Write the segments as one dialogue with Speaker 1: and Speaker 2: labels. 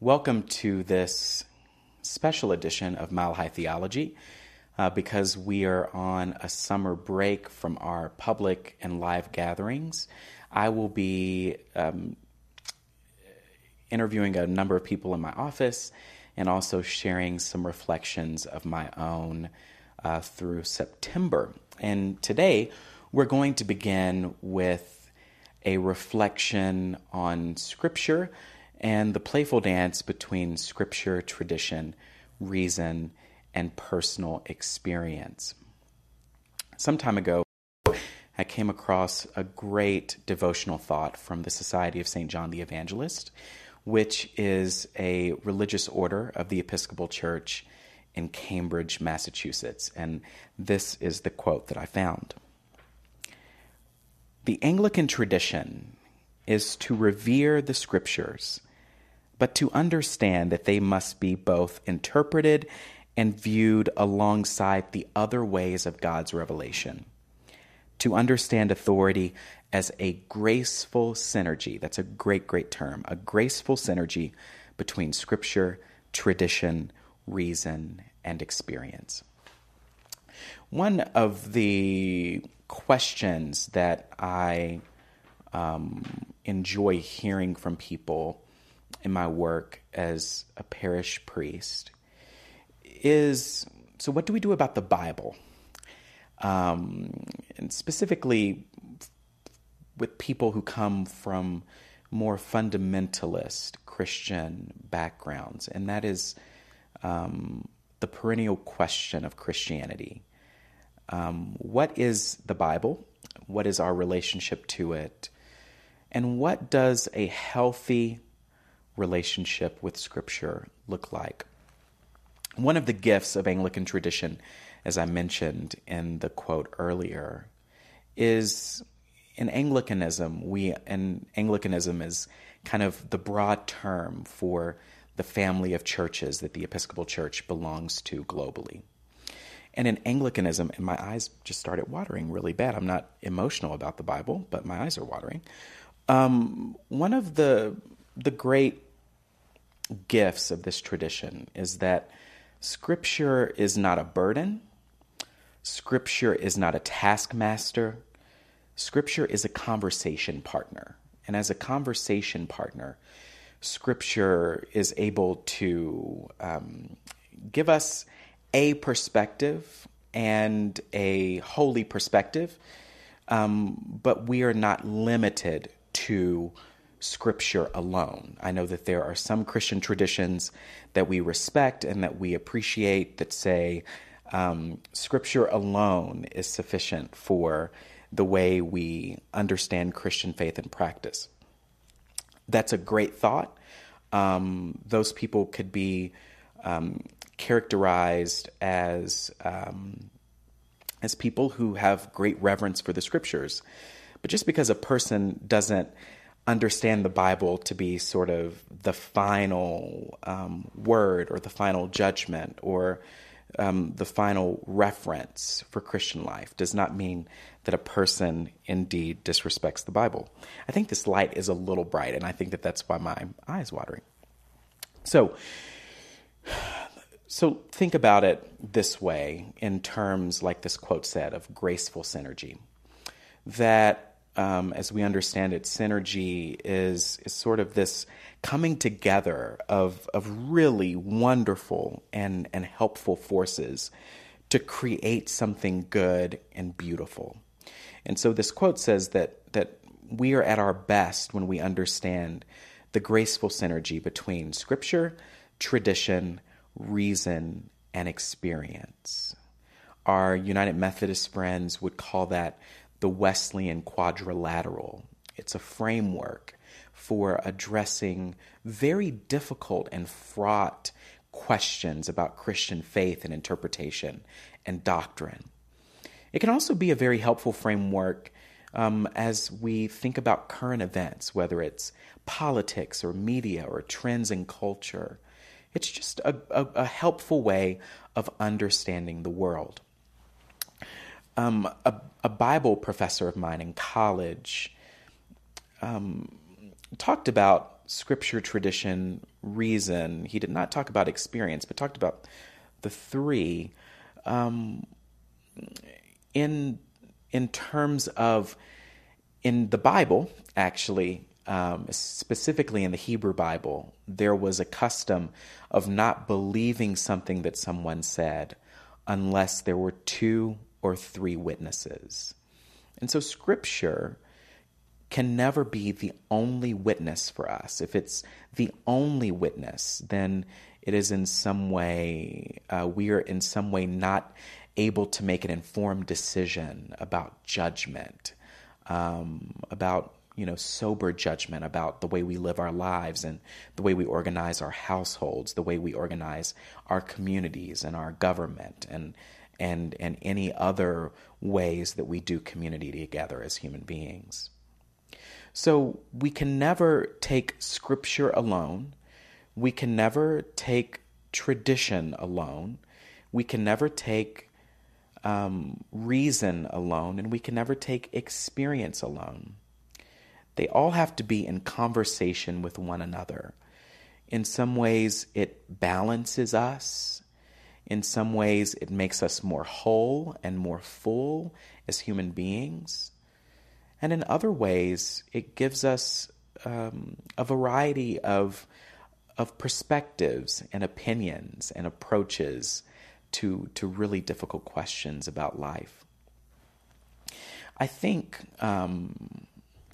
Speaker 1: Welcome to this special edition of Mile High Theology. Uh, because we are on a summer break from our public and live gatherings, I will be um, interviewing a number of people in my office and also sharing some reflections of my own uh, through September. And today, we're going to begin with a reflection on Scripture and the playful dance between scripture, tradition, reason, and personal experience. Some time ago, I came across a great devotional thought from the Society of St. John the Evangelist, which is a religious order of the Episcopal Church in Cambridge, Massachusetts. And this is the quote that I found The Anglican tradition is to revere the scriptures but to understand that they must be both interpreted and viewed alongside the other ways of God's revelation. To understand authority as a graceful synergy, that's a great, great term, a graceful synergy between scripture, tradition, reason, and experience. One of the questions that I um, enjoy hearing from people in my work as a parish priest is so what do we do about the Bible? Um, and specifically with people who come from more fundamentalist Christian backgrounds, and that is um, the perennial question of Christianity. Um, what is the Bible? What is our relationship to it? And what does a healthy relationship with Scripture look like? One of the gifts of Anglican tradition, as I mentioned in the quote earlier, is in Anglicanism, we and Anglicanism is kind of the broad term for the family of churches that the Episcopal Church belongs to globally. And in Anglicanism, and my eyes just started watering really bad. I'm not emotional about the Bible, but my eyes are watering. Um, one of the the great gifts of this tradition is that Scripture is not a burden, Scripture is not a taskmaster, Scripture is a conversation partner. And as a conversation partner, Scripture is able to um, give us a perspective and a holy perspective, um, but we are not limited to scripture alone. I know that there are some Christian traditions that we respect and that we appreciate that say um, scripture alone is sufficient for the way we understand Christian faith and practice. That's a great thought. Um, those people could be um, characterized as um, as people who have great reverence for the scriptures. But just because a person doesn't understand the Bible to be sort of the final um, word or the final judgment or um, the final reference for Christian life does not mean that a person indeed disrespects the Bible. I think this light is a little bright, and I think that that's why my eyes watering. So, so think about it this way in terms, like this quote said, of graceful synergy. That um, as we understand it, synergy is is sort of this coming together of of really wonderful and and helpful forces to create something good and beautiful. And so this quote says that that we are at our best when we understand the graceful synergy between scripture, tradition, reason, and experience. Our United Methodist friends would call that the Wesleyan quadrilateral. It's a framework for addressing very difficult and fraught questions about Christian faith and interpretation and doctrine. It can also be a very helpful framework um, as we think about current events, whether it's politics or media or trends in culture. It's just a, a, a helpful way of understanding the world um, a, a, Bible professor of mine in college um, talked about scripture, tradition, reason, he did not talk about experience, but talked about the three um, in in terms of in the Bible, actually, um, specifically in the Hebrew Bible, there was a custom of not believing something that someone said unless there were two or three witnesses. And so, Scripture can never be the only witness for us. If it's the only witness, then it is in some way, uh, we are in some way not able to make an informed decision about judgment, um, about you know sober judgment about the way we live our lives and the way we organize our households, the way we organize our communities and our government and and and any other ways that we do community together as human beings. So we can never take scripture alone. We can never take tradition alone. We can never take um, reason alone, and we can never take experience alone. They all have to be in conversation with one another. In some ways, it balances us. In some ways, it makes us more whole and more full as human beings. And in other ways, it gives us um, a variety of, of perspectives and opinions and approaches to, to really difficult questions about life. I think, um,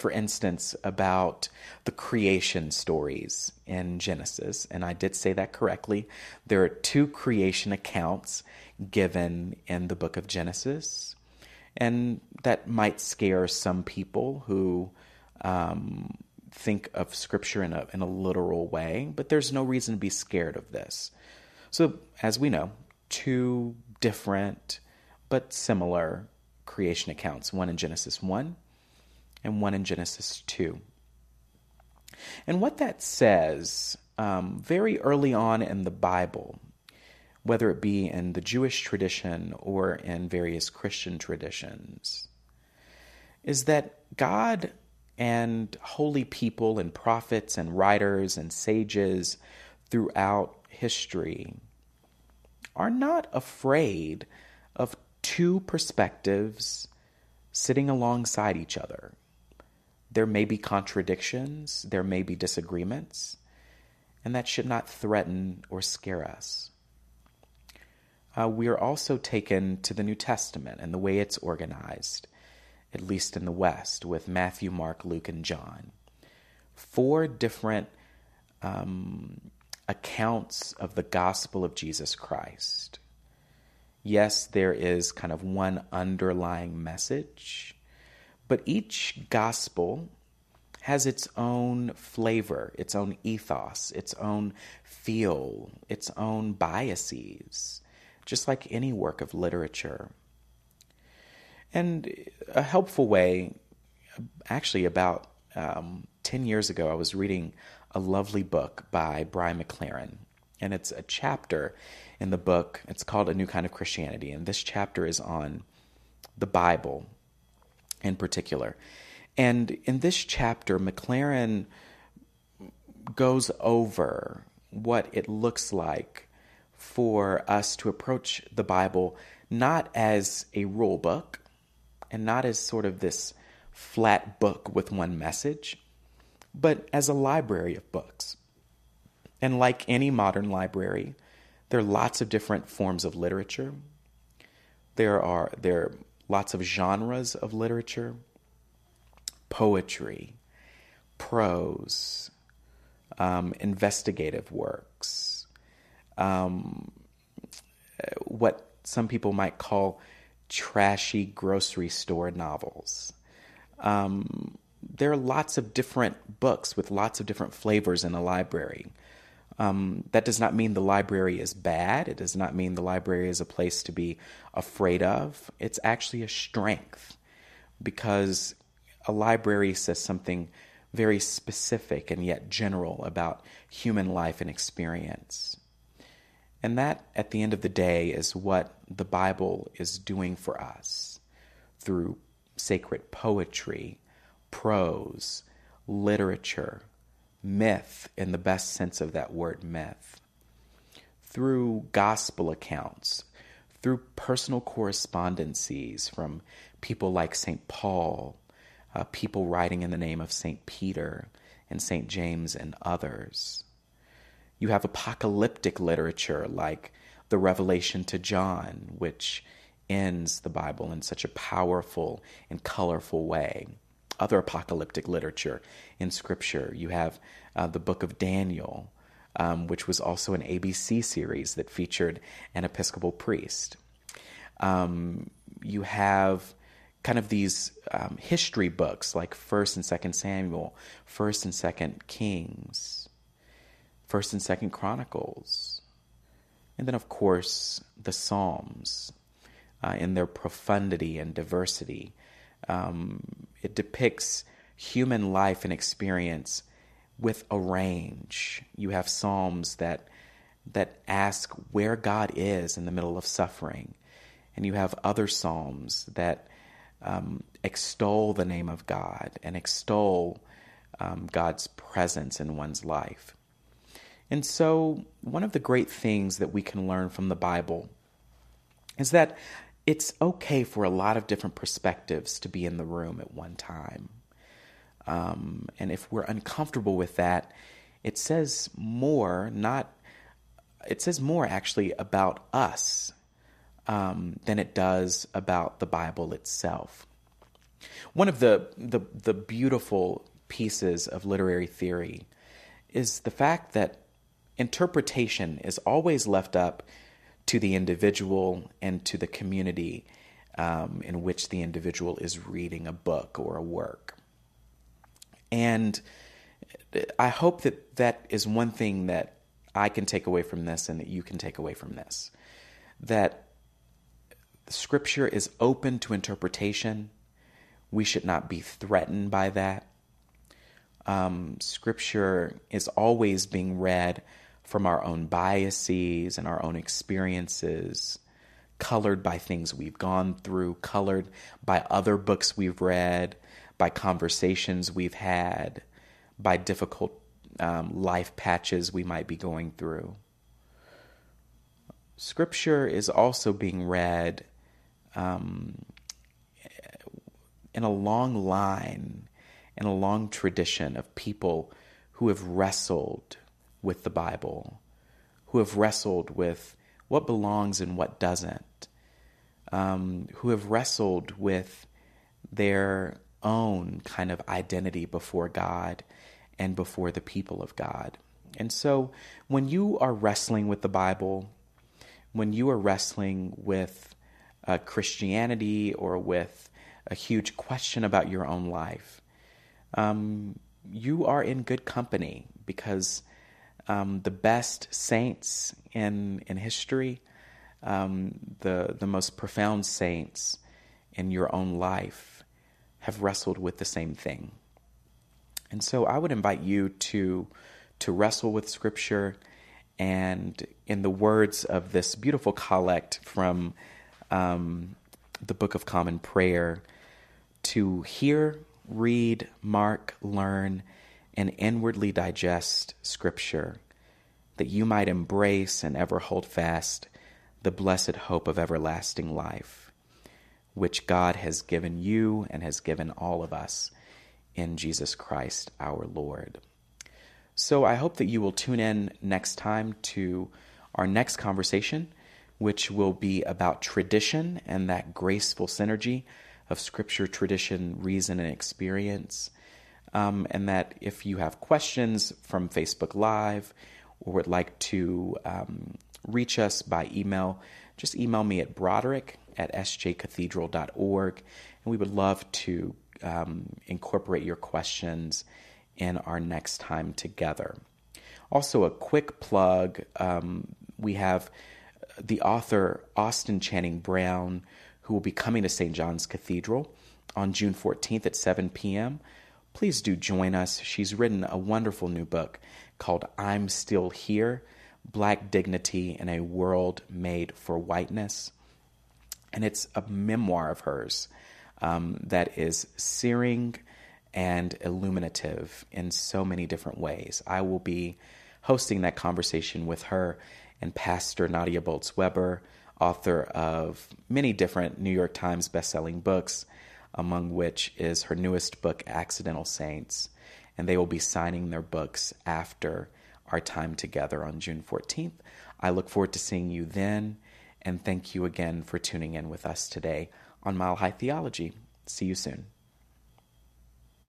Speaker 1: for instance, about the creation stories in Genesis, and I did say that correctly. There are two creation accounts given in the book of Genesis, and that might scare some people who um, think of Scripture in a, in a literal way, but there's no reason to be scared of this. So, as we know, two different but similar creation accounts one in Genesis 1 and one in Genesis 2. And what that says um, very early on in the Bible, whether it be in the Jewish tradition or in various Christian traditions, is that God and holy people and prophets and writers and sages throughout history are not afraid of two perspectives sitting alongside each other. There may be contradictions, there may be disagreements, and that should not threaten or scare us. Uh, we are also taken to the New Testament and the way it's organized, at least in the West, with Matthew, Mark, Luke, and John. Four different um, accounts of the gospel of Jesus Christ. Yes, there is kind of one underlying message, but each gospel has its own flavor, its own ethos, its own feel, its own biases, just like any work of literature. And a helpful way, actually, about um, 10 years ago, I was reading a lovely book by Brian McLaren. And it's a chapter in the book. It's called A New Kind of Christianity. And this chapter is on the Bible in particular. And in this chapter, McLaren goes over what it looks like for us to approach the Bible not as a rule book and not as sort of this flat book with one message, but as a library of books. And like any modern library, there are lots of different forms of literature. There are there lots of genres of literature, poetry, prose, um, investigative works, um, what some people might call trashy grocery store novels. Um, there are lots of different books with lots of different flavors in a library. Um, that does not mean the library is bad. It does not mean the library is a place to be afraid of. It's actually a strength because a library says something very specific and yet general about human life and experience. And that, at the end of the day, is what the Bible is doing for us through sacred poetry prose, literature, myth in the best sense of that word myth, through gospel accounts, through personal correspondences from people like St. Paul, uh, people writing in the name of St. Peter and St. James and others. You have apocalyptic literature like the Revelation to John, which ends the Bible in such a powerful and colorful way. Other apocalyptic literature in Scripture. You have uh, the book of Daniel, um, which was also an ABC series that featured an Episcopal priest. Um, you have kind of these um, history books like First and Second Samuel, First and Second Kings, First and Second Chronicles, and then of course the Psalms uh, in their profundity and diversity. Um, it depicts human life and experience with a range. You have Psalms that that ask where God is in the middle of suffering, and you have other Psalms that um, extol the name of God and extol um, God's presence in one's life. And so, one of the great things that we can learn from the Bible is that it's okay for a lot of different perspectives to be in the room at one time. Um, and if we're uncomfortable with that, it says more, not, it says more actually about us um, than it does about the Bible itself. One of the, the, the beautiful pieces of literary theory is the fact that interpretation is always left up to the individual and to the community um, in which the individual is reading a book or a work. And I hope that that is one thing that I can take away from this and that you can take away from this. That scripture is open to interpretation. We should not be threatened by that. Um, scripture is always being read from our own biases and our own experiences, colored by things we've gone through, colored by other books we've read, by conversations we've had, by difficult um, life patches we might be going through. Scripture is also being read um, in a long line, in a long tradition of people who have wrestled with the Bible, who have wrestled with what belongs and what doesn't, um, who have wrestled with their own kind of identity before God and before the people of God. And so when you are wrestling with the Bible, when you are wrestling with uh, Christianity or with a huge question about your own life, um, you are in good company because um, the best saints in in history, um, the the most profound saints in your own life, have wrestled with the same thing. And so, I would invite you to to wrestle with Scripture, and in the words of this beautiful collect from um, the Book of Common Prayer, to hear, read, mark, learn and inwardly digest Scripture, that you might embrace and ever hold fast the blessed hope of everlasting life, which God has given you and has given all of us in Jesus Christ our Lord. So I hope that you will tune in next time to our next conversation, which will be about tradition and that graceful synergy of scripture, tradition, reason, and experience. Um, and that if you have questions from Facebook Live or would like to um, reach us by email, just email me at broderick at sjcathedral.org. And we would love to um, incorporate your questions in our next time together. Also, a quick plug um, we have the author Austin Channing Brown, who will be coming to St. John's Cathedral on June 14th at 7 p.m please do join us. She's written a wonderful new book called I'm Still Here Black Dignity in a World Made for Whiteness. And it's a memoir of hers um, that is searing and illuminative in so many different ways. I will be hosting that conversation with her and Pastor Nadia Bolz Weber, author of many different New York Times bestselling books, among which is her newest book, Accidental Saints. And they will be signing their books after our time together on June 14th. I look forward to seeing you then, and thank you again for tuning in with us today on Mile High Theology. See you soon.